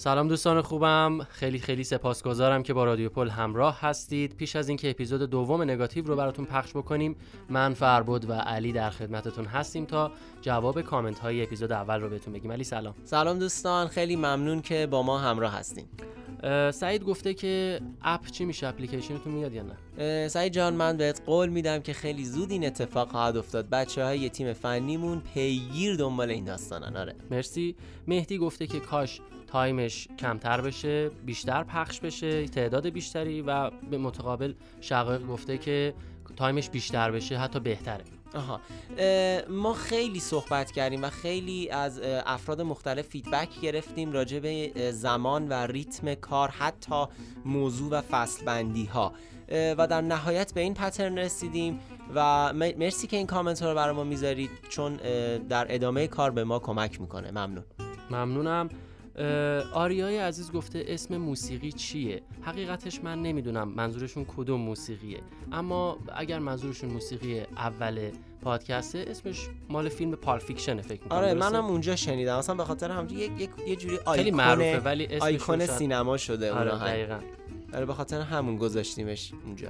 سلام دوستان خوبم. خیلی خیلی سپاسگزارم که با رادیو پل همراه هستید. پیش از اینکه اپیزود دوم نگاتیو رو براتون پخش بکنیم من فربود و علی در خدمتتون هستیم تا جواب کامنت های اپیزود اول رو بهتون بگیم. علی سلام. سلام دوستان. خیلی ممنون که با ما همراه هستیم. سعید گفته که اپ چی میشه؟ اپلیکیشنتون میاد یا نه؟ سعید جان من بهت قول میدم که خیلی زود این اتفاق خواهد افتاد. بچه های تیم فنیمون پیگیر دنبال این داستانن. آره. مرسی. مهدی گفته که کاش time ش کمتر بشه بیشتر پخش بشه تعداد بیشتری و به متقابل شقایق گفته که time ش بیشتر بشه حتی بهتره. آها. ما خیلی صحبت کردیم و خیلی از افراد مختلف feedback گرفتیم راجع به زمان و ریتم کار حتی موضوع و فصل بندی ها و در نهایت به این pattern رسیدیم و مرسی که این کامنت ها رو برای ما می‌ذارید چون در ادامه کار به ما کمک می‌کنه. ممنون. ممنونم. آریای عزیز گفته اسم موسیقی چیه؟ حقیقتش من نمی‌دونم منظورشون کدوم موسیقیه. اما اگر منظورشون موسیقی اول پادکسته اسمش مال فیلم Pulp Fiction فکر می‌کنم. آره منم اونجا شنیدم. اصلا به خاطر هم یه, یه جوری خیلی معروفه ولی آیکون سینما شده آره دقیقاً. آره به خاطر همون گذاشتیمش اونجا.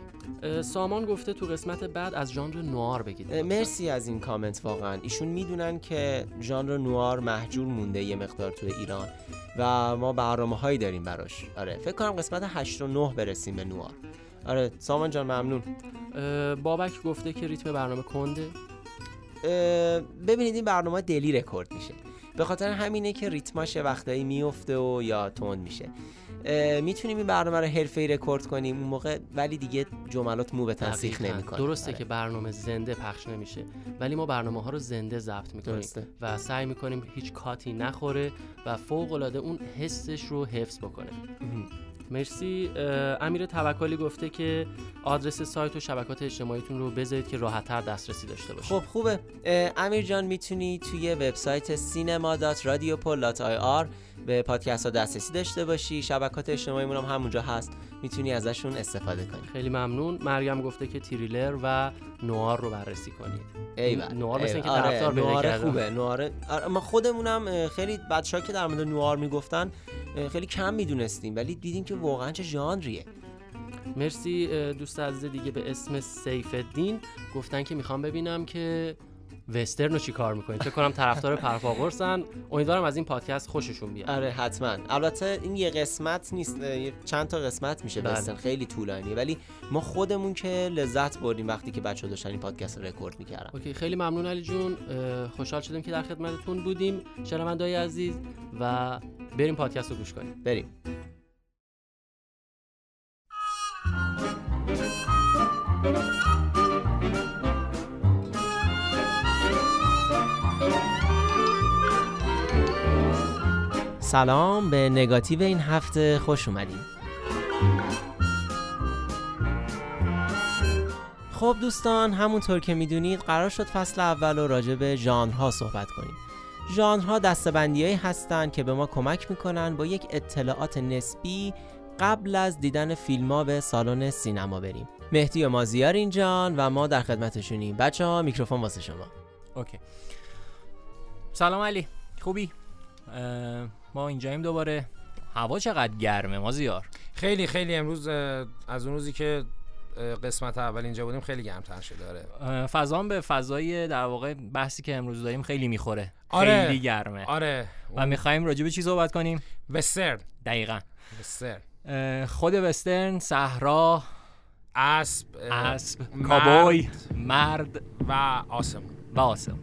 سامان گفته تو قسمت بعد از ژانر نوآر بگید. مرسی از این کامنت واقعا. ایشون می‌دونن که ژانر نوآر مهجور مونده یه مقدار تو ایران و ما برنامه هایی داریم براش. آره فکر کنم قسمت 8 و 9 برسیم به نوار. آره سامان جان ممنون. بابک گفته که ریتم برنامه کنده. ببینید این برنامه دلی رکورد میشه. به خاطر همینه که ریتماش وقتایی میفته و یا تند میشه. می‌تونیم این برنامه رو حرفه‌ای رکورد کنیم اون موقع ولی دیگه جملات مو به تن سیخ نمی‌کنه. درسته آره. که برنامه زنده پخش نمیشه ولی ما برنامه ها رو زنده ضبط می‌کنیم و سعی می‌کنیم هیچ کاتی نخوره و فوق العاده اون حسش رو حفظ بکنه. مرسی. امیر توکلی گفته که آدرس سایت و شبکات اجتماعیتون رو بذارید که راحتتر دسترسی داشته باشید. خب خوبه. امیر جان می‌تونی توی وبسایت cinema.radiopol.ir به پادکست ها دسترسی داشته باشی. شبکات اجتماعیمون هم همونجا هست. می‌تونی ازشون استفاده کنی. خیلی ممنون. مریم گفته که تریلر و نوار رو بررسی کنید. ایوه نوار مثل اینکه آره، طرفدار نوار خوبه نوار. آره، ما خودمونم خیلی بچه‌ها که در مورد نوار می‌گفتن خیلی کم می‌دونستیم ولی دیدیم که واقعا چه ژانریه. مرسی دوست عزیز دیگه به اسم سیف الدین گفتن که می‌خوام ببینم که وسترن رو چی کار می‌کنید فکر کنم طرفدار پرپاگورسن امیدوارم از این پادکست خوششون بیاد. آره حتما. البته این یه قسمت نیست چند تا قسمت میشه بله. وسترن. خیلی طولانی ولی ما خودمون که لذت بردیم وقتی که بچه داشتن این پادکست رو رکورد می‌کردن. OK خیلی ممنون علی جون. خوشحال شدیم که در خدمتتون بودیم. شنوندای عزیز و بریم پادکست رو گوش کنیم. بریم. سلام به نگاتیو این هفته خوش اومدیم خب دوستان همونطور که می‌دونید قرار شد فصل اول رو راجع به ژانرها صحبت کنیم. ژانرها دستبندیهایی هستند که به ما کمک می‌کنن با یک اطلاعات نسبی قبل از دیدن فیلم ها به سالن سینما بریم. مهدی و مازیار اینجان و ما در خدمتشونیم. بچه ها میکروفون واسه شما. اوکی. سلام علی. خوبی؟ ما اینجاییم دوباره. هوا چقدر گرمه ما زیار خیلی خیلی امروز از اون روزی که قسمت اول اینجا بودیم خیلی گرمتر شده آره. فضا به فضای در واقع بحثی که امروز داریم خیلی می‌خوره. آره. خیلی گرمه. آره. و می‌خوایم راجع به چی صحبت کنیم؟ وسترن. دقیقا. وسترن. خود وسترن صحرا اسب اسب کابوی مرد و آسم و آسم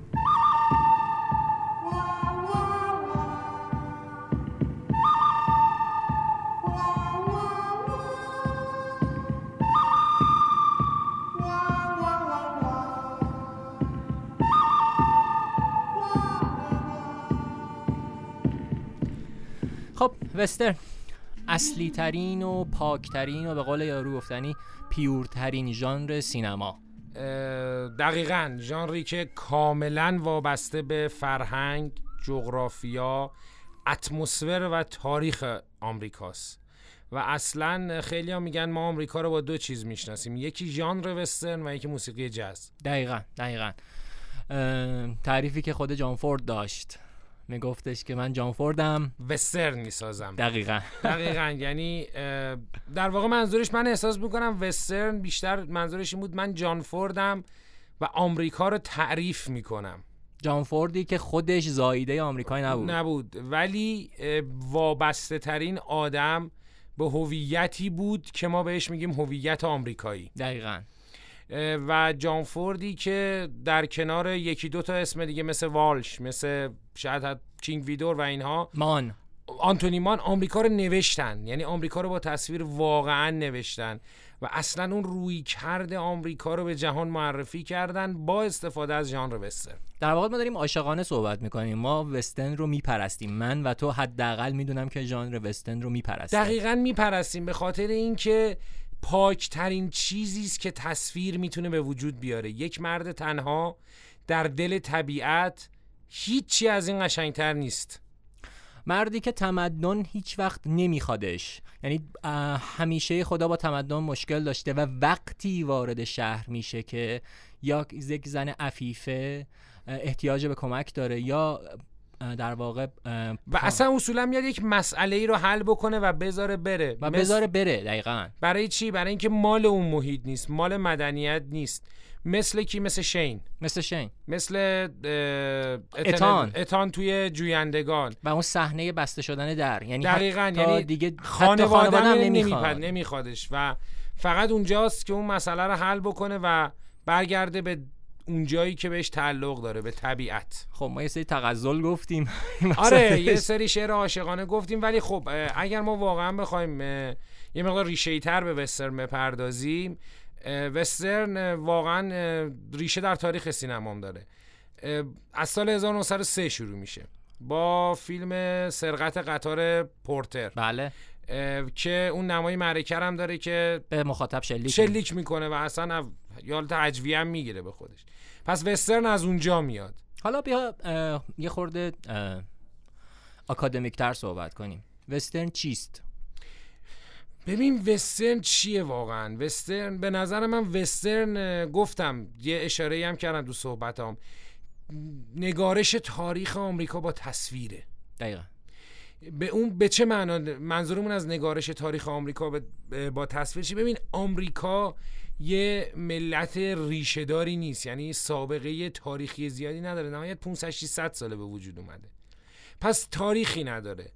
وسترن اصلی ترین و پاک ترین و به قول یارو گفتنی پیورترین ژانر سینما. دقیقا ژانری که کاملا وابسته به فرهنگ جغرافیا اتمسفر و تاریخ آمریکاست. و اصلا خیلی ها میگن ما آمریکا رو با دو چیز می‌شناسیم. یکی ژانر وسترن و یکی موسیقی جاز. دقیقا دقیقا. تعریفی که خود جان فورد داشت. میگفتش که من جان فوردم وسترن می‌سازم. دقیقا. دقیقا. یعنی در واقع منظورش من احساس می‌کنم وسترن بیشتر منظورش این بود من جان فوردم و آمریکا رو تعریف می‌کنم. جان فوردی که خودش زاییده آمریکایی نبود. نبود. ولی وابسته ترین آدم به هویتی بود که ما بهش میگیم هویت آمریکایی. دقیقا. و جان فوردی که در کنار یکی دو تا اسم دیگه مثل والش مثل شاید کینگ ویدور و اینها. مان. آنتونی مان آمریکا رو نوشتن یعنی آمریکا رو با تصویر واقعا نوشتن و اصلا اون روی کرده آمریکا رو به جهان معرفی کردن با استفاده از ژانر وسترن. در واقع ما داریم عاشقانه صحبت می‌کنیم. ما وسترن رو میپرستیم. من و تو حداقل می‌دونم که ژانر وسترن رو میپرستیم. دقیقا میپرستیم. به خاطر اینکه پاکترین چیزی است که تصویر می‌تونه به وجود بیاره. یک مرد تنها در دل طبیعت هیچی از این قشنگتر نیست. مردی که تمدن هیچ وقت نمیخوادش. یعنی همیشه خدا با تمدن مشکل داشته و وقتی وارد شهر میشه که یا یک زن عفیفه احتیاج به کمک داره یا در واقع و اصلا اصولا میاد یک مسئله ای رو حل بکنه و بذاره بره. و بذاره بره دقیقا. برای چی؟ برای اینکه مال اون محیط نیست مال مدنیت نیست. مثل کی؟ مثل شین. مثل شین. مثل اتان. اتان توی جویندگان. و اون صحنه بسته شدن در. یعنی دقیقا یعنی دیگه خانواده هم نمی‌خواد. نمیخوادش. و فقط اونجاست که اون مسئله رو حل بکنه و برگرده به اون جایی که بهش تعلق داره به طبیعت. خب ما یه سری تغزل گفتیم. آره یه سری شعر عاشقانه گفتیم ولی خب اگر ما واقعا بخوایم یه مقدار ریشه تر به وسترن بپردازیم وسترن واقعا ریشه در تاریخ سینمام داره. از سال 1903 شروع میشه. با فیلم سرقت قطار پورتر. بله. که اون نمای معرکه هم داره که به مخاطب شلیک شلیک می‌کنه و اصلا یالت عجویه هم می‌گیره به خودش. پس وسترن از اونجا میاد. حالا بیا یه خورده اکادمیک تر صحبت کنیم. وسترن چیست؟ ببین وسترن چیه واقعا؟ وسترن به نظر من وسترن گفتم یه اشاره هم کردم دو صحبتام. نگارش تاریخ آمریکا با تصویره. دقیقا. به اون به چه معنا؟ منظورمون از نگارش تاریخ آمریکا با تصویر چی؟ ببین آمریکا یه ملت ریشهداری نیست یعنی سابقه تاریخی زیادی نداره. نهایت 500 600 ساله به وجود اومده. پس تاریخی نداره.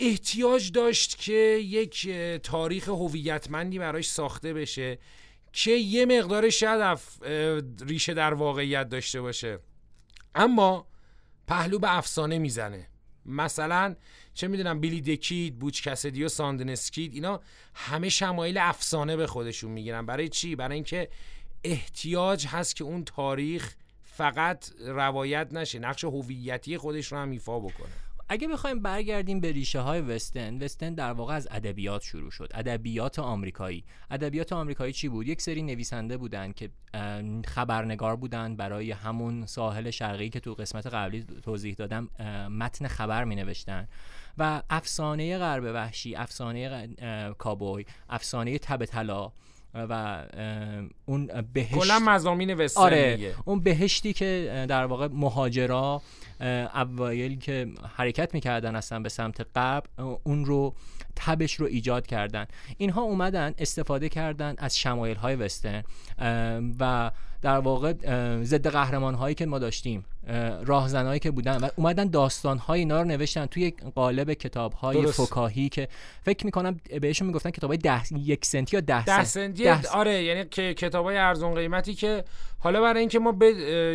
احتیاج داشت که یک تاریخ هویتمندی براش ساخته بشه که یه مقدار شاید ریشه در واقعیت داشته باشه. اما پهلو به افسانه می‌زنه. مثلا چه می‌دونم بیلی دکید بوچ کسدی و ساندنسکید اینا همه شمایل افسانه به خودشون می‌گیرن. برای چی؟ برای اینکه احتیاج هست که اون تاریخ فقط روایت نشه نقش هویتی خودش رو هم ایفا بکنه. اگه بخوایم برگردیم به ریشه های وستن وستن در واقع از ادبیات شروع شد. ادبیات آمریکایی. ادبیات آمریکایی چی بود؟ یک سری نویسنده بودن که خبرنگار بودن برای همون ساحل شرقی که تو قسمت قبلی توضیح دادم متن خبر می نوشتن و افسانه غرب وحشی افسانه کابوی افسانه تب طلا و اون بهشت کلا مزامین وسترن آره اون بهشتی که در واقع مهاجرا اوایل که حرکت می‌کردن اصلا به سمت قبل اون رو تبش رو ایجاد کردن. اینها اومدن استفاده کردن از شمایل های وسترن و در واقع ضد قهرمان هایی که ما داشتیم. راهزنایی که بودن و اومدن داستان های اینا رو نوشتن توی قالب کتاب های فکاهی که فکر می‌کنم بهشون می‌گفتن کتاب های ده یک سنتی یا ده, ده سنتی ده آره یعنی که کتاب های ارزون قیمتی که حالا برای اینکه ما به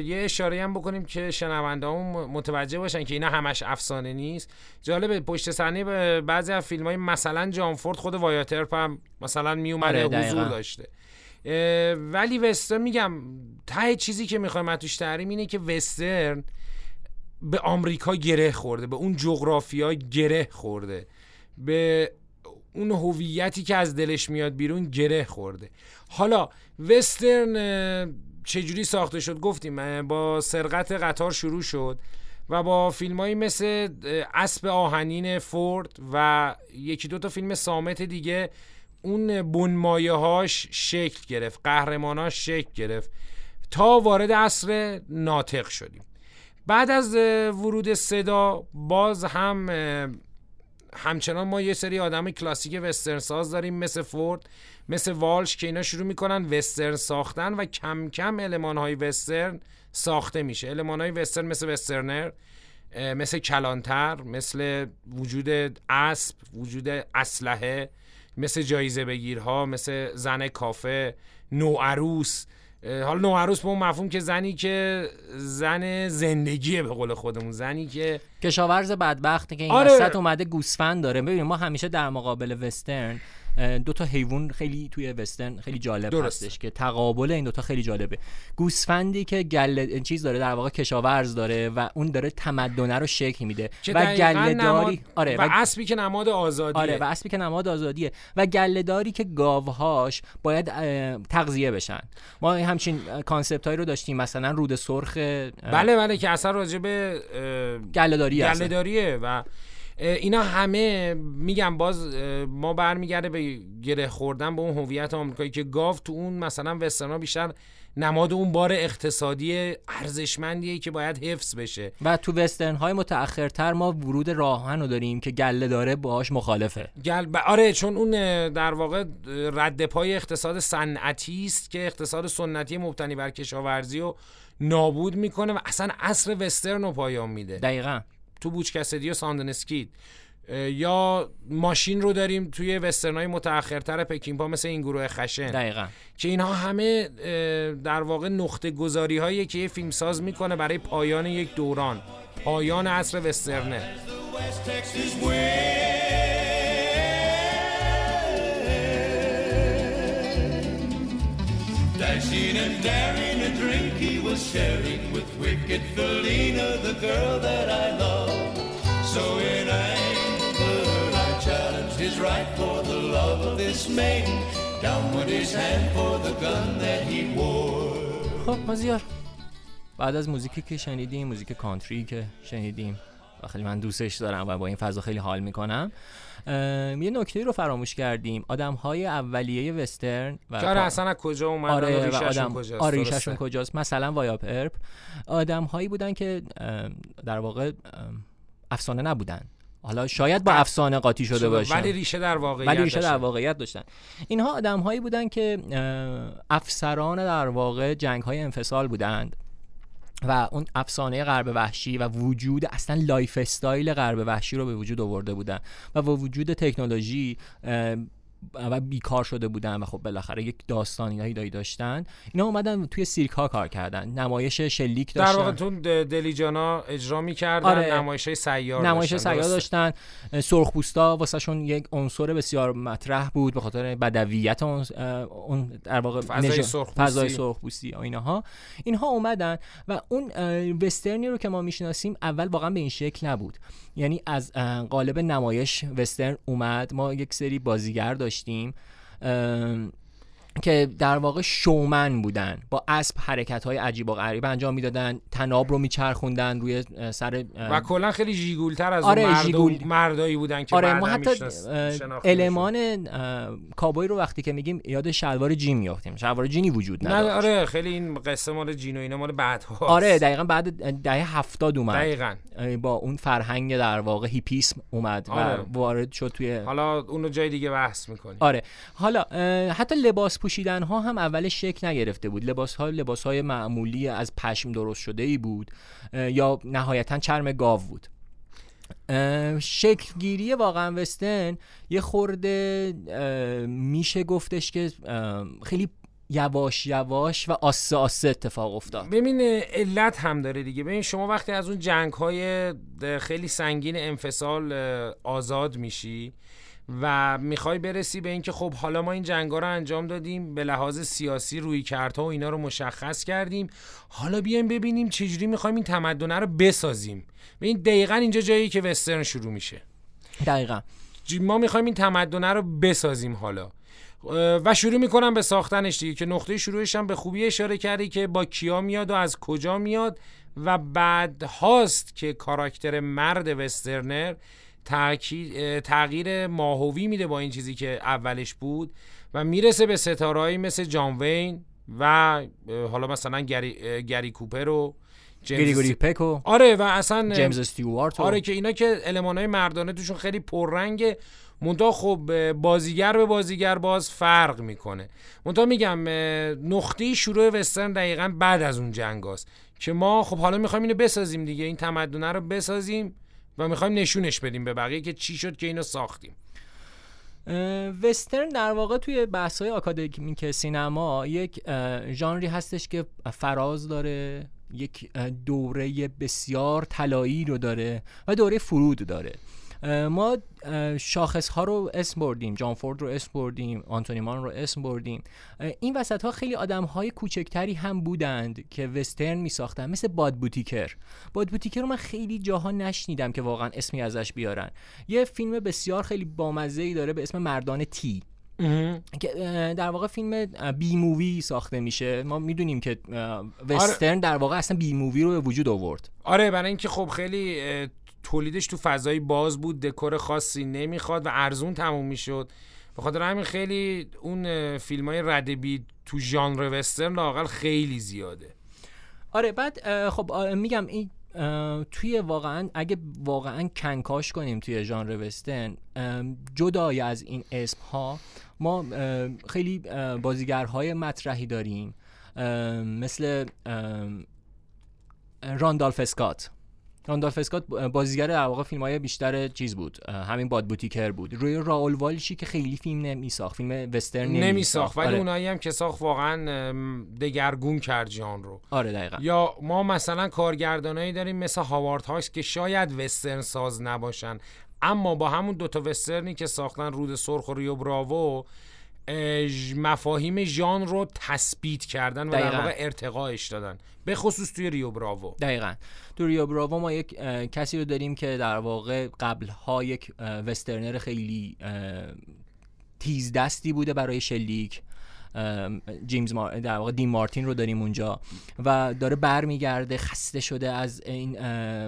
یه اشاره هم بکنیم که شنونده هم متوجه باشن که اینا همش افسانه نیست. جالب پشت صحنه بعضی از فیلم های مثلا جانفورد خود وایاترپ هم مثلا می اومده آره حضور داشته. ولی وسترن میگم ته چیزی که می‌خوایم توش تحریم اینه که وسترن به آمریکا گره خورده به اون جغرافیا گره خورده به اون هویتی که از دلش میاد بیرون گره خورده. حالا وسترن چجوری ساخته شد؟ گفتیم با سرقت قطار شروع شد و با فیلمایی مثل اسب آهنین فورد و یکی دو تا فیلم سامت دیگه اون بنمایه هاش شکل گرفت قهرماناش شکل گرفت. تا وارد عصر ناطق شدیم. بعد از ورود صدا باز هم همچنان ما یه سری آدم کلاسیک وسترن ساز داریم مثل فورد مثل والش که اینا شروع می‌کنن وسترن ساختن و کم کم علمان های وسترن ساخته میشه. علمان های وسترن مثل وسترنر مثل کلانتر مثل وجود اسب وجود اسلحه. مثل جایزه بگیرها مثل زن کافه نوعروس حالا نوعروس به اون مفهوم که زنی که زن زندگیه به قول خودمون زنی که کشاورز بدبخته که این آره. اومده گوسفند داره ببینیم ما همیشه در مقابل وسترن دو تا حیوان خیلی توی وسترن خیلی جالب درست. هستش که تقابل این دوتا خیلی جالبه. گوسفندی که گله چیز داره در واقع کشاورز داره و اون داره تمدنه رو شکل میده و گله داری آره و, اسبی که نماد آزادیه. آره و اسبی که نماد آزادیه. و گله داری که گاوهاش باید تغذیه بشن. ما همچین کانسپت هایی رو داشتیم مثلا رود سرخ بله بله که اصلا راجع به گله داریه و اینا همه میگم باز ما برمیگرده به گره خوردن به اون هویت آمریکایی که گاو تو اون مثلا وسترنا بیشتر نماد اون بار اقتصادی ارزشمندیه که باید حفظ بشه. و تو وسترن های متأخرتر ما ورود راهن رو داریم که گله داره باهاش مخالفه. گل آره چون اون در واقع رد پای اقتصاد صنعتی است که اقتصاد سنتی مبتنی بر کشاورزی رو نابود می‌کنه و اصلا عصر وسترن رو پایان میده. دقیقا. تو بوچ کسدی و ساندنسکید یا ماشین رو داریم توی وسترنای متأخرتر پکینپا مثل این گروه خشن. دقیقا. که اینها همه در واقع نقطه گذاری هایی که یه فیلمساز می‌کنه برای پایان یک دوران. پایان عصر وسترنه. Dashing and daring a drink he was sharing with wicked Felina, the girl that I love. So in anger I challenged his right for the love of this maiden. Down went his hand for the gun that he wore. خب مازیار بعد از موزیکی که شنیدیم موزیک کانتری که شنیدیم و خیلی من دوستش دارم و با این فضا خیلی حال می‌کنم یه نکته رو فراموش کردیم. آدم های اولیه وسترن و آره اصلا از کجا اومدن؟ آره و آدم کجاست؟ آره کجاست؟ مثلا وایاپ ارپ. آدم هایی بودن که در واقع افسانه نبودن. حالا شاید با افسانه قاطی شده باشه ولی ریشه در واقعیت ولی ریشه در واقعیت داشتن. اینها آدم هایی بودن که افسران در واقع جنگ های انفصال بودند و اون افسانه غرب وحشی و وجود اصلا lifestyle غرب وحشی رو به وجود آورده بودن و با وجود تکنولوژی و بیکار شده بودن و خب بالاخره یک داستانی هایی داشتن. اینا اومدن توی سیرک ها کار کردن. نمایش شلیک داشتن در واقع تو دلیجانا اجرا می‌کردن آره. نمایش سیار نمایش سیار داشتن. سرخپوستا واسه شون یک عنصر بسیار مطرح بود به خاطر بدویت اون در واقع فضای سرخپوستی. سرخپوستی اینها اینها اومدن و اون وسترنی رو که ما می‌شناسیم اول واقعا به این شکل نبود. یعنی از قالب نمایش وسترن اومد. ما یک سری بازیگر داشتیم. که در واقع شومن بودن با اسب حرکت های عجیب و غریب انجام می‌دادن تناب رو میچرخوندن روی سر و کلا خیلی جیگولتر از آره مرد جیگول... مردایی بودن که آره ما حتی المان کابوی رو وقتی که میگیم یاد شلوار جین میافتیم. شلوار جینی وجود نداشت. نه آره خیلی این قصه مال جین و اینا مال بعد آره دقیقا بعد دهه هفتاد اومد. دقیقا. با اون فرهنگ در واقع هیپیسم اومد آره. و وارد شد توی حالا اونو جای دیگه بحث می‌کنیم. آره. حالا حتی لباس پوشیدن ها هم اول شکل نگرفته بود. لباس ها لباس های معمولی از پشم درست شده ای بود یا نهایتا چرم گاو بود. شکلگیری واقعا وستن یه خورده میشه گفتش که خیلی یواش یواش و آسه آسه اتفاق افتاد. ببین علت هم داره دیگه. ببین شما وقتی از اون جنگ های خیلی سنگین انفصال آزاد میشی و می‌خوای برسی به اینکه خب حالا ما این جنگا رو انجام دادیم به لحاظ سیاسی روی کردها و اینا رو مشخص کردیم. حالا بیایم ببینیم چجوری می‌خوایم این تمدنه رو بسازیم. به این دقیقا اینجا جایی که وسترن شروع میشه. دقیقا. ما می‌خوایم این تمدنه رو بسازیم حالا. و شروع می‌کنم به ساختنش دیگه که نقطه شروعش هم به خوبی اشاره کردی که با کیا میاد و از کجا میاد. و بعد هاست که کاراکتر مرد وسترنر تغییر ماهوی میده با این چیزی که اولش بود و می‌رسه به ستارهایی مثل جان وین و حالا مثلا گری, گری کوپر و گریگوری پکو آره و اصلا جیمز استیوارت آره که اینا که های مردانه توشون خیلی پررنگه منتها خب بازیگر به بازیگر باز فرق می‌کنه منتها میگم نقطه شروع وسترن دقیقا بعد از اون جنگ هست. که ما خب حالا می‌خوایم اینو بسازیم دیگه این تمدنه رو بسازیم و می‌خوایم نشونش بدیم به بقیه که چی شد که اینو ساختیم. وسترن در واقع توی بحث های آکادمیک سینما یک ژانری هستش که فراز داره یک دوره بسیار طلایی رو داره و دوره فرود داره. ما شاخص ها رو اسم بردیم جان فورد رو اسم بردیم آنتونی مان رو اسم بردیم. این وسط ها خیلی آدم های کوچکتری هم بودند که وسترن می ساختن مثل باد بوتیکر. باد بوتیکر رو من خیلی جاها نشنیدم که واقعا اسمی ازش بیارن. یه فیلم بسیار خیلی بامزه ای داره به اسم مردان تی. که در واقع فیلم B movie ساخته میشه. ما می‌دونیم که وسترن آره. در واقع اصلا B movie رو به وجود آورد. آره برای اینکه خب خیلی تولیدش تو فضای باز بود دکور خاصی نمی‌خواد و ارزون تموم می‌شد. به خاطر همین خیلی اون فیلم های رده B تو ژانر وسترن لاقل خیلی زیاده. آره بعد خب میگم این توی واقعا اگه واقعا کنکاش کنیم توی ژانر وسترن جدای از این اسم ها ما خیلی بازیگرهای مطرحی داریم مثل راندالف اسکات. راندالف اسکات بازیگر در واقع فیلم های بیشتر چیز بود همین باد بوتیکر بود. روی راول والشی که خیلی فیلم نمیساخت فیلم وسترن نمیساخت. ولی آره. اونایی هم که ساخت واقعا دگرگون کرد جان رو. آره دقیقا. یا ما مثلا کارگردانایی داریم مثل هاوارد هاکس که شاید وسترن ساز نباشن. اما با همون دوتا وسترنی که ساختن رود سرخ و ریو براوو مفاهیم ژان رو تثبیت کردن و در واقع ارتقاش دادن. به خصوص توی ریو براوو. دقیقا. تو ریو براوو ما یک کسی رو داریم که در واقع قبلها یک وسترنر خیلی تیز دستی بوده برای شلیک. جیمز مار... در واقع دین مارتین رو داریم اونجا. و داره برمیگرده خسته شده از این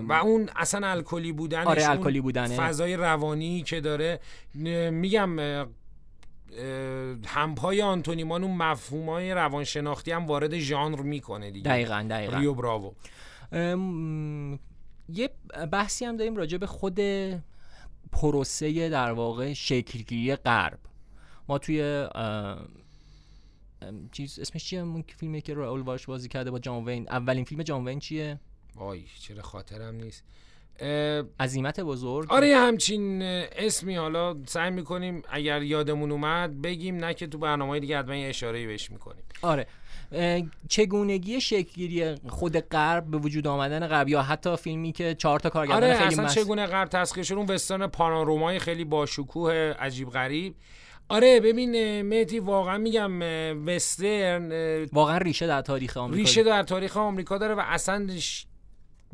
و اون اصلا الکلی بودنش آره الکلی بودنه. فضای روانی که داره میگم همپای آنتونیمان اون مفهوم های روانشناختی هم وارد ژانر می‌کنه دیگه. دقیقا دقیقا. ریو براوو یه بحثی هم داریم راجع به خود پروسه در واقع شکلگیری غرب. ما توی چیز اسمش چیه؟ اون فیلمی که راول واش بازی کرده با جان وین. اولین فیلم جان وین چیه؟ وای چرا خاطرم نیست. عظیمت بزرگ. آره همچین اسمی حالا سعی می‌کنیم اگر یادمون اومد بگیم نه که تو برنامه دیگه حتما اشاره بهش می‌کنیم. آره. چگونگی شکلگیری خود غرب به وجود آمدن غرب یا حتی فیلمی که چهار تا کارگردان آره خیلی اصلا چگونه غرب تسخیر شد؟ اون وسترن پانورومای خیلی با شکوه عجیب غریب. آره ببین مهدی واقعا میگم وسترن واقعا ریشه در تاریخ آمریکا. ریشه در تاریخ آمریکا داره و اصلا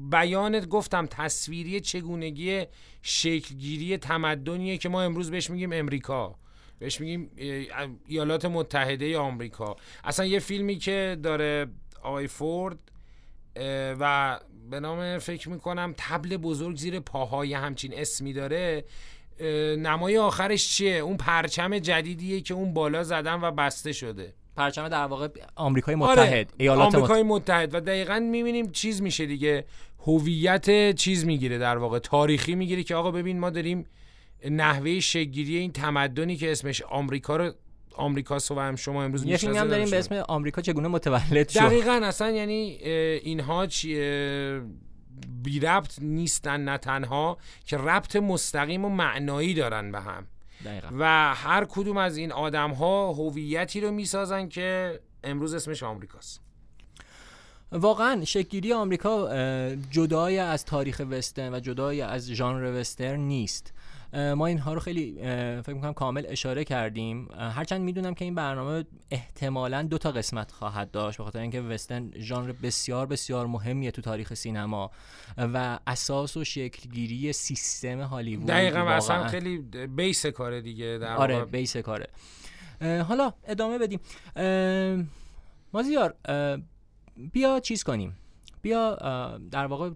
بیانت گفتم تصویری چگونگی شکلگیری تمدنیه که ما امروز بهش میگیم امریکا. بهش میگیم ایالات متحده آمریکا. اصلا یه فیلمی که داره آقای فورد و به نام فکر می‌کنم تبل بزرگ زیر پاهای همچین اسمی داره. نمای آخرش چیه؟ اون پرچم جدیدیه که اون بالا زدن و بسته شده. پرچم در واقع آمریکای آره، متحد ایالات آمریکای متحد و دقیقا می‌بینیم چیز میشه دیگه. هویت چیز می‌گیره در واقع تاریخی می‌گیره که آقا ببین ما داریم نحوه شگیری این تمدنی که اسمش آمریکا رو آمریکاست و هم شما امروز یه فیلم هم داریم به اسم آمریکا چگونه متولد شد؟ دقیقا اصلا یعنی اینها چی بی ربط نیستن نه تنها که ربط مستقیم و معنایی دارن به هم. دقیقا. و هر کدوم از این آدم ها هویتی رو می‌سازن که امروز اسمش آمریکاست واقعا شکلگیری آمریکا جدای از تاریخ وسترن و جدای از ژانر وسترن نیست ما اینها رو خیلی فکر می‌کنم کامل اشاره کردیم. هرچند می‌دونم که این برنامه احتمالا دو تا قسمت خواهد داشت به خاطر اینکه وسترن ژانر بسیار بسیار مهمیه تو تاریخ سینما و اساس و شکلگیری سیستم هالیوود دقیقا و اصلا خیلی بیس کاره دیگه در آره بیس کاره. حالا ادامه بدیم. مازیار بیا چیز کنیم. بیا در واقع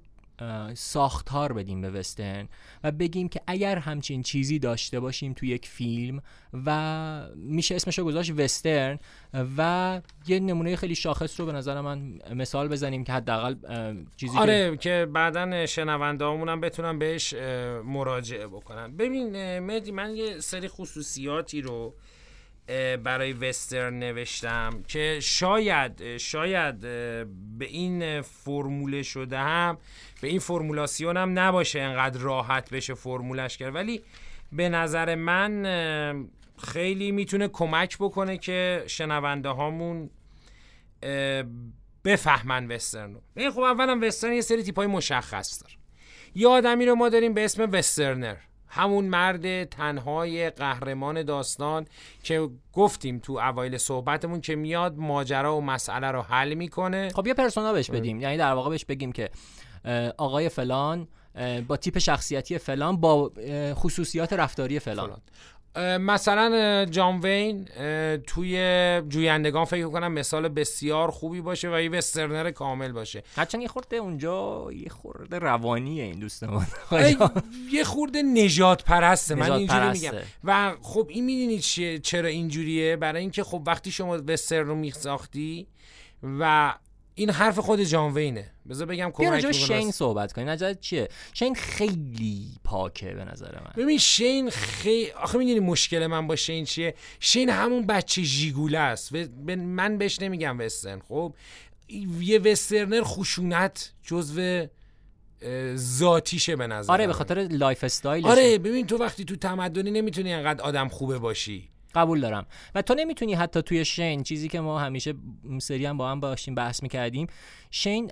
ساختار بدیم به وسترن و بگیم که اگر همچین چیزی داشته باشیم تو یک فیلم و میشه اسمشو گذاشت وسترن و یه نمونه خیلی شاخص رو به نظر من مثال بزنیم که حداقل چیزی آره که, که بعدا شنونده هم بتونن بهش مراجعه بکنن. ببین مدی من یه سری خصوصیاتی رو برای وسترن نوشتم که شاید شاید به این فرموله شده هم به این فرمولاسیون هم نباشه انقدر راحت بشه فرمولش کرد. ولی به نظر من خیلی می‌تونه کمک بکنه که شنونده هامون بفهمن وسترن رو. خب اولا وسترن یه سری تیپ های مشخص داره. یه آدمی رو ما داریم به اسم وسترنر. همون مرد تنهای قهرمان داستان که گفتیم تو اوایل صحبتمون که میاد ماجرا و مسئله رو حل می‌کنه. خب یه پرسونا بهش بدیم. یعنی در واقع بهش بگیم که آقای فلان با تیپ شخصیتی فلان با خصوصیات رفتاری فلان, فلان. مثلا جان وین توی جویندگان فکر کنم مثال بسیار خوبی باشه و یه وسترنر کامل باشه. هرچند یه خورده اونجا یه خورده روانیه این دوستمون یه خورده نجات پرسته من اینجوری میگم. و خب این می‌دونید چرا اینجوریه؟ برای اینکه خب وقتی شما وسترن رو میساختی و این حرف خود جان وینه. بذار بگم کم کم شین صحبت کنیم. نظرت چیه؟ شین خیلی پاکه به نظر من. ببین شین خیلی آخه می‌دونی مشکل من با شین چیه؟ شین همون بچه جیگوله است. من بهش نمیگم وسترن خب؟ یه westerner خشونت جزو ذاتیشه به نظر آره به خاطر lifestyle آره ببین تو وقتی تو تمدنی نمی‌تونی انقدر آدم خوبه باشی. قبول دارم. و تو نمی‌تونی حتی توی شین چیزی که ما همیشه سری هم با هم باشیم بحث می‌کردیم شین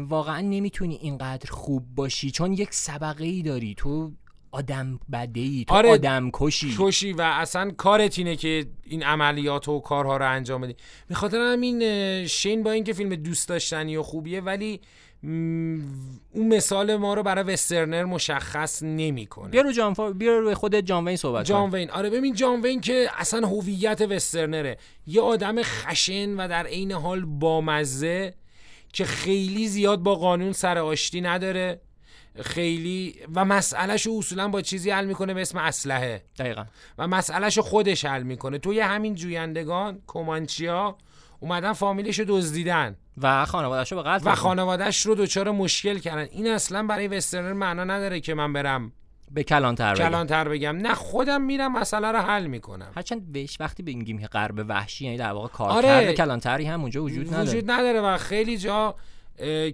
واقعا نمی‌تونی اینقدر خوب باشی چون یک سبقه ای داری. تو آدم بده ای تو آره آدم کشی. کشی و اصلا کارت اینه که این عملیات و کارها رو انجام بدی. میخاطر همین شین با اینکه فیلم دوست داشتنی و خوبیه ولی اون مثال ما رو برای وسترنر مشخص نمی‌کنه. بیا رو جان بیا رو خود جان وین صحبت جان وین. آره ببین جان وین که اصلا هویت وسترنره. یه آدم خشن و در عین حال بامزه که خیلی زیاد با قانون سر آشتی نداره. خیلی و مسئلهشو اصولا با چیزی حل می‌کنه به اسم اسلحه. دقیقا. و مسئلهشو خودش حل می‌کنه. توی همین جویندگان کومانچیا اومدن فامیلش رو دزدیدن. و خانوادهش رو به قتل و خانوادهش رو دچار مشکل کردن. این اصلا برای وسترنر معنا نداره که من برم به کلانتر بگم. کلانتر بگم. نه خودم میرم مسئله رو حل می‌کنم. هرچند بهش وقتی بگیم که غرب وحشی یعنی در واقع کارکرد آره. کلانتری هم اونجا وجود نداره. وجود نداره و خیلی جا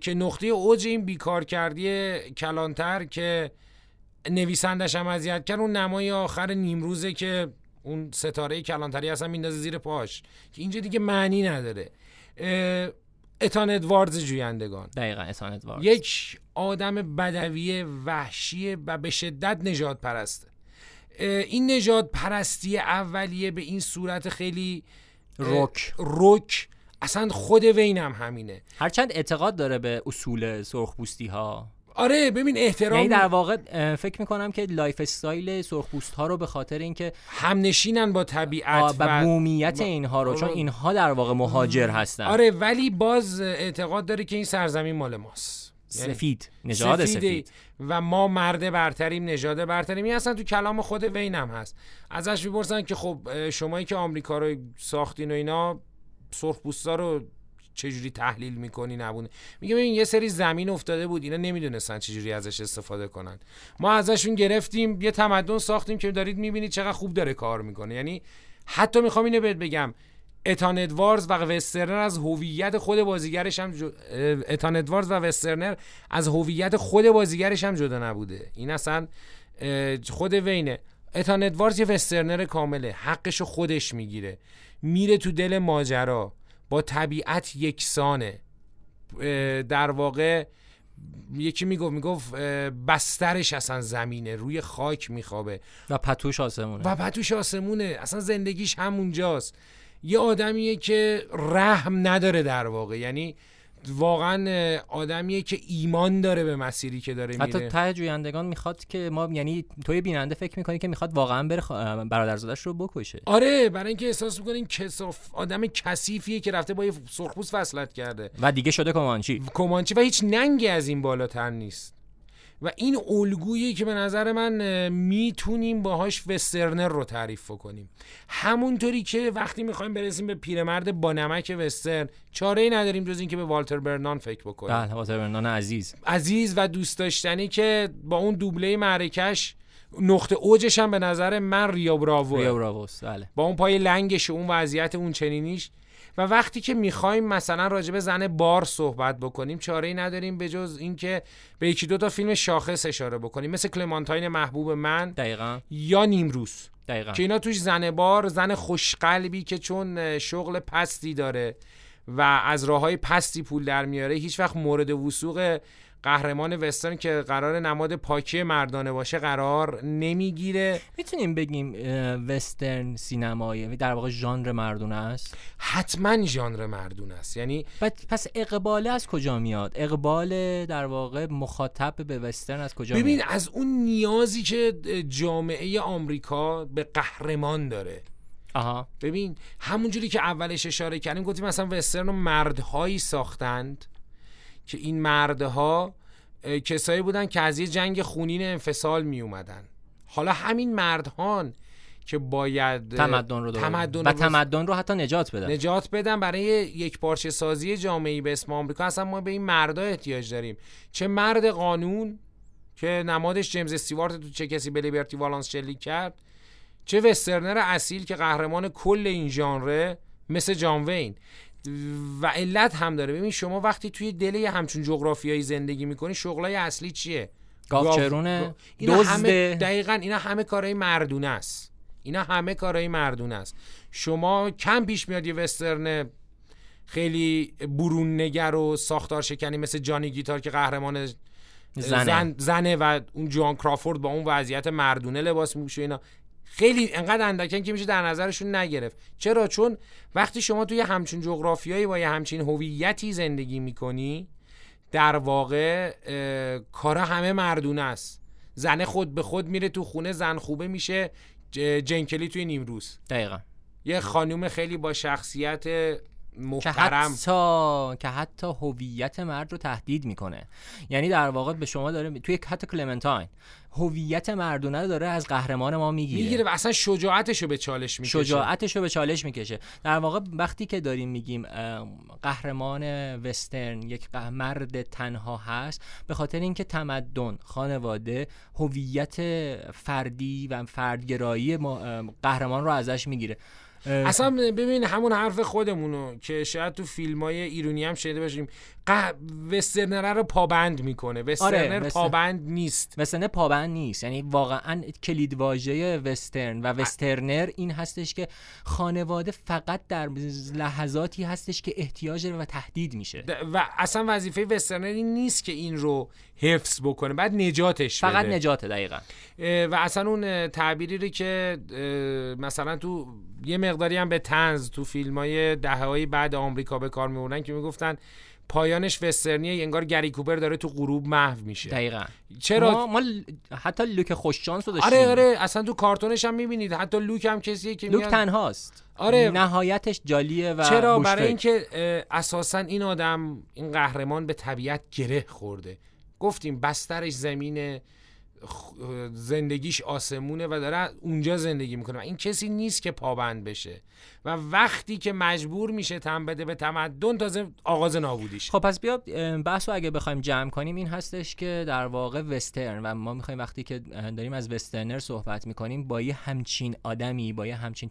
که نقطه اوج این بیکار کردی کلانتر که نویسندش هم اذیت کرد اون نمای آخر نیمروزه که اون ستاره کلانتری اصلا میندازه زیر پاش که اینجا دیگه معنی نداره. اتان ادواردز جویندگان. دقیقا اتان ادواردز. یک آدم بدوی وحشی و به شدت نجات پرسته. این نجات پرستی اولیه به این صورت خیلی رک رک اصلا خود وینم همینه. هرچند اعتقاد داره به اصول سرخپوستی ها آره ببین احترام. یعنی در واقع فکر می‌کنم که lifestyle سرخپوست ها رو به خاطر اینکه همنشینن با طبیعت و بومیت اینها رو چون اینها در واقع مهاجر هستن. آره ولی باز اعتقاد داره که این سرزمین مال ماست. یعنی سفید نژاد سفید. و ما مرد برتریم نژاد برتریم. این اصلا تو کلام خود وینم هست. ازش می‌پرسن که خب شمایی که آمریکا رو ساختین و اینا سرخپوستا رو چجوری تحلیل می‌کنی نبونه میگه ببین یه سری زمین افتاده بود اینا نمی‌دونستن چجوری ازش استفاده کنن. ما ازشون گرفتیم یه تمدن ساختیم که دارید می‌بینید چقدر خوب داره کار می‌کنه. یعنی حتی می‌خوام اینو بهت بگم اتان ادواردز و وسترنر از هویت خود بازیگرش هم جو... اتان ادواردز و وسترنر از هویت خود بازیگرش هم جدا نبوده. این اصلا خود وینه. اتان ادواردز یه وسترنر کامله. حقشو خودش می‌گیره. میره تو دل ماجرا. با طبیعت یکسانه. در واقع یکی می‌گفت می‌گفت بسترش اصلا زمینه روی خاک میخوابه. و پتوش آسمونه. و پتوش آسمونه. اصلا زندگیش همونجاست. یه آدمیه که رحم نداره در واقع. یعنی واقعا آدمیه که ایمان داره به مسیری که داره حتی میره. ته جویندگان می‌خواد که ما یعنی توی بیننده فکر می‌کنی که می‌خواد واقعا بره خ... برادرزادش رو بکشه. آره برای اینکه احساس می‌کنین کساف آدم کثیفیه که رفته با یه سرخپوست وصلت کرده. و دیگه شده کمانچی. کمانچی و هیچ ننگی از این بالاتر نیست. و این الگویی که به نظر من می‌تونیم باهاش وسترنر رو تعریف کنیم همونطوری که وقتی می‌خوایم برسیم به پیرمرد با نمک وسترن چاره ای نداریم جز اینکه به والتر برنان فکر بکنیم. بله والتر برنان عزیز. عزیز و دوست داشتنی که با اون دوبله معرکش نقطه اوجش هم به نظر من ریا براوو ریا براووس بله. با اون پای لنگش و اون وضعیت اون چنینیش و وقتی که می‌خوایم مثلا راجع به زن بار صحبت بکنیم چاره ای نداریم به جز اینکه به یکی دو تا فیلم شاخص اشاره بکنیم. مثل کلمانتاین محبوب من دقیقا. یا نیمروز. دقیقا. که اینا توش زن بار زن خوشقلبی که چون شغل پستی داره و از راه های پستی پول در میاره هیچ وقت مورد وسوق قهرمان وسترن که قرار نماد پاکی مردانه باشه قرار نمی‌گیره. می‌تونیم بگیم وسترن سینمایی در واقع ژانر مردونه است؟ حتما ژانر مردونه است. یعنی پس اقبال از کجا میاد؟ اقبال در واقع مخاطب به وسترن از کجا ببین میاد؟ از اون نیازی که جامعه آمریکا به قهرمان داره. آها. ببین همونجوری که اولش اشاره کردیم گفتیم مثلا وسترن رو مردهایی ساختند. که این مردها کسایی بودن که از یه جنگ خونین انفصال می اومدن حالا همین مردهان که باید تمدن رو تمدن و رو تمدن رو حتی نجات بدن. نجات بدن برای یک پارچه سازی جامعه به اسم آمریکا. اصلا ما به این مردا احتیاج داریم. چه مرد قانون که نمادش جیمز استیوارت تو چه کسی به لیبرتی والانس شلیک کرد چه وسترنر اصیل که قهرمان کل این ژانر مثل جان وین. و علت هم داره. ببین شما وقتی توی دل یه همچون جغرافیایی زندگی می‌کنی شغلای اصلی چیه؟ گاوچرونه اینا همه دقیقا اینا همه کارهای مردونه است. اینا همه کارهای مردونه است. شما کم پیش میاد یه وسترن خیلی برون نگر و ساختار شکنی مثل جانی گیتار که قهرمان زنه. زن زنه و اون جان کرافورد با اون وضعیت مردونه لباس میپوشه اینا. خیلی انقدر اندکن که میشه در نظرشون نگرفت. چرا؟ چون وقتی شما توی همچین جغرافیایی با یه همچین هویتی زندگی می‌کنی در واقع کارا همه مردونه است. زنه خود به خود میره تو خونه زن خوبه میشه جنکلی توی نیمروز. دقیقا. یه خانوم خیلی با شخصیت که محترم. حتی که حتی هویت مرد رو تهدید می‌کنه. یعنی در واقع به شما داره توی حتی کلمنتاین هویت مردونه رو داره از قهرمان ما می‌گیره. می‌گیره و اصلا شجاعتش رو به چالش می‌کشه. شجاعتش رو به چالش می‌کشه. در واقع وقتی که داریم میگیم قهرمان وسترن یک مرد تنها هست به خاطر اینکه تمدن خانواده هویت فردی و فردگرایی قهرمان رو ازش می‌گیره. اصلا ببین همون حرف خودمونو که شاید تو فیلم های ایرونی هم شده باشیم. ق... وسترنر رو پابند می‌کنه. وسترنر آره، پابند نیست. وسترنر پابند نیست. یعنی واقعا کلید واژه وسترن و وسترنر این هستش که خانواده فقط در لحظاتی هستش که احتیاج داره و تهدید میشه. و اصلا وظیفه وسترنر این نیست که این رو حفظ بکنه. بعد نجاتش فقط بده. نجاته دقیقا. و اصلا اون تعبیری رو که مثلا تو یه مقداری هم به تنز تو فیلم های دهه های بعد آمریکا به کار می‌برن که می‌گفتن پایانش وسترنیه انگار گری کوپر داره تو غروب محو میشه. دقیقا. چرا؟ ما, ما حتی لوک خوششانس رو داشتیم. آره آره اصلا تو کارتونش هم می‌بینید. حتی لوک هم کسیه که لوک میاد تنهاست. آره. نهایتش جالیه و چرا؟ بوشفک. برای اینکه اساسا این آدم این قهرمان به طبیعت گره خورده. گفتیم بسترش زمینه زندگیش آسمونه و داره اونجا زندگی می‌کنه. و این کسی نیست که پابند بشه. و وقتی که مجبور میشه تن بده به تمدن تازه آغاز نابودیش. خب پس بیا بحث رو اگه بخوایم جمع کنیم این هستش که در واقع وسترن و ما می‌خوایم وقتی که داریم از وسترنر صحبت می‌کنیم با یه همچین آدمی با یه همچین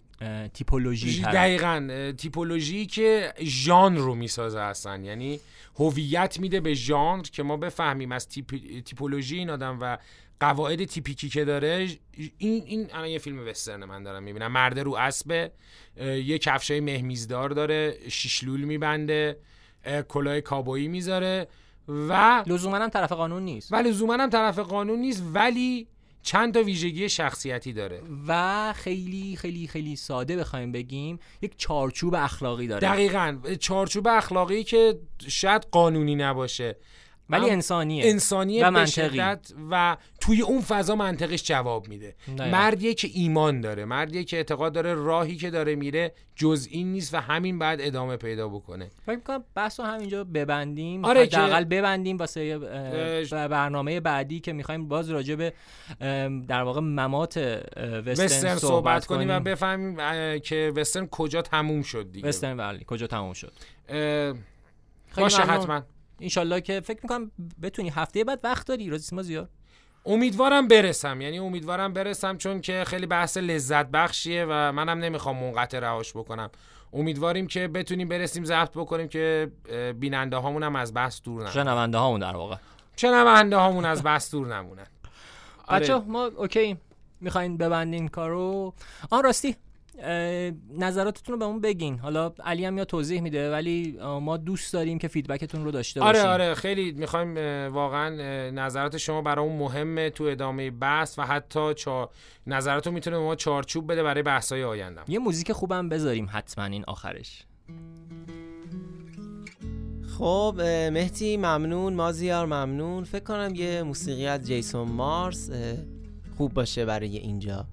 تیپولوژی دقیقا تیپولوژی که ژانر رو می‌سازه اصلا. یعنی هویت میده به ژانر که ما بفهمیم از تیپ... تیپولوژی این آدم و قواعد تیپیکی که داره این این الان یه فیلم وسترن من دارم می‌بینم. مرد رو اسب یه کفشای مهمیزدار داره شیشلول میبنده کلاه کابویی می‌ذاره و لزوما هم طرف قانون نیست. و لزوما هم طرف قانون نیست ولی چند تا ویژگی شخصیتی داره. و خیلی خیلی خیلی ساده بخوایم بگیم یک چارچوب اخلاقی داره. دقیقا. چارچوب اخلاقی که شاید قانونی نباشه. ولی انسانیه. انسانیه و منطقی. و توی اون فضا منطقش جواب میده. مردیه که ایمان داره مردیه که اعتقاد داره راهی که داره میره جز این نیست و همین بعد ادامه پیدا بکنه. فکر می‌کنم بحث رو همینجا ببندیم. آره حداقل ببندیم واسه برنامه بعدی که می‌خوایم باز راجع به در واقع ممات وسترن, وسترن صحبت, کنیم و بفهمیم که وسترن کجا تموم شد دیگه. وسترن ولی کجا تموم شد؟ باشه حتما. انشالله که فکر می‌کنم بتونی هفته بعد وقت داری ما زیاد. امیدوارم برسم یعنی امیدوارم برسم چون که خیلی بحث لذت بخشیه و منم نمی‌خوام منقطع رهاش بکنم. امیدواریم که بتونیم برسیم ضبط بکنیم که بیننده هامون هم از بحث دور نمونن. شنونده هامون در واقع. شنونده هامون از بحث دور نمونن. بچه ما اوکی می‌خواین ببندین کارو؟ آن راستی. نظراتتون رو به اون بگین. حالا علی هم یا توضیح میده ولی ما دوست داریم که فیدبکتون رو داشته آره باشیم. آره خیلی می‌خوایم واقعا نظرات شما برای اون مهمه تو ادامه بحث و حتی چا... نظرات رو می‌تونه ما چارچوب بده برای بحث های آینده. یه موزیک خوبم بذاریم حتما این آخرش. خب مهتی ممنون مازیار ممنون. فکر کنم یه موسیقی از جیسون مارس خوب باشه برای اینجا.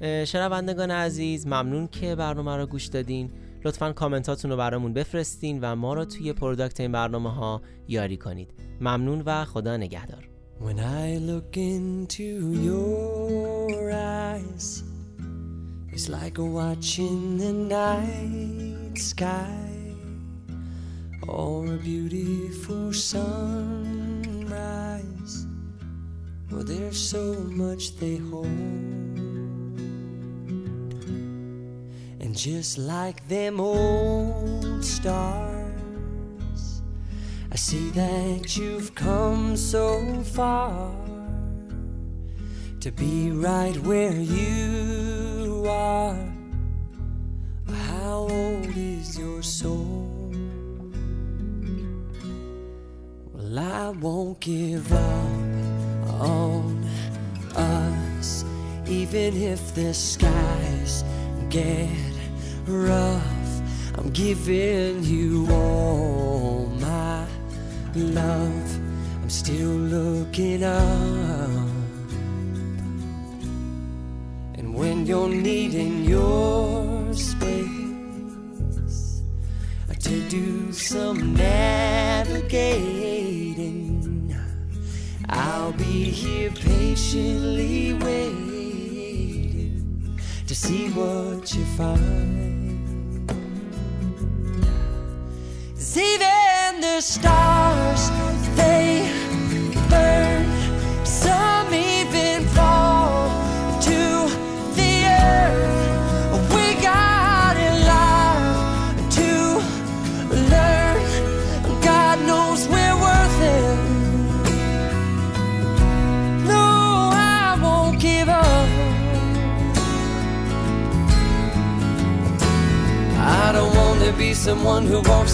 شنوندگان عزیز ممنون که برنامه رو گوش دادین. لطفا کامنتاتون رو برامون بفرستین و ما رو توی پروداکت این برنامه ها یاری کنید. ممنون و خدا نگهدار. When I look into your eyes It's like watching the night sky Or a beautiful sunrise. Well, there's so much they hold. Just like them old stars, I see that you've come so far to be right where you are. How old is your soul? Well, I won't give up on us, even if the skies get rough. I'm giving you all my love. I'm still looking up. And when you're needing your space to do some navigating, I'll be here patiently waiting to see what you find. Even the stars, they burn. Some even fall to the earth. We got in line to learn. God knows we're worth it. No, I won't give up. I don't want to be someone who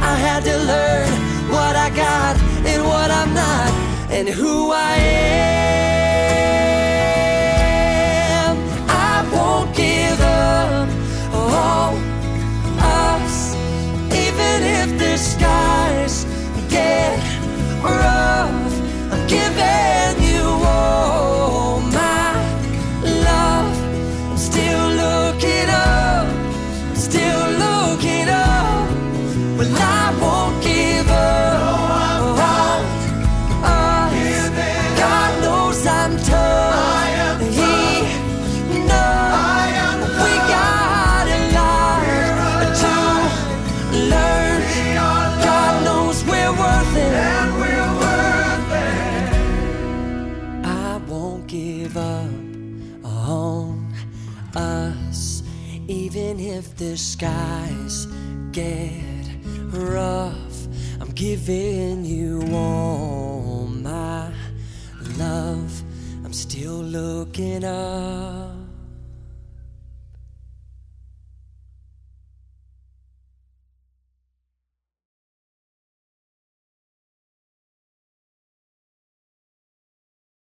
I had to learn what I got and what I'm not, and who I am. I won't give up on us, even if the skies skies get rough, I'm giving you all my love. I'm still looking up.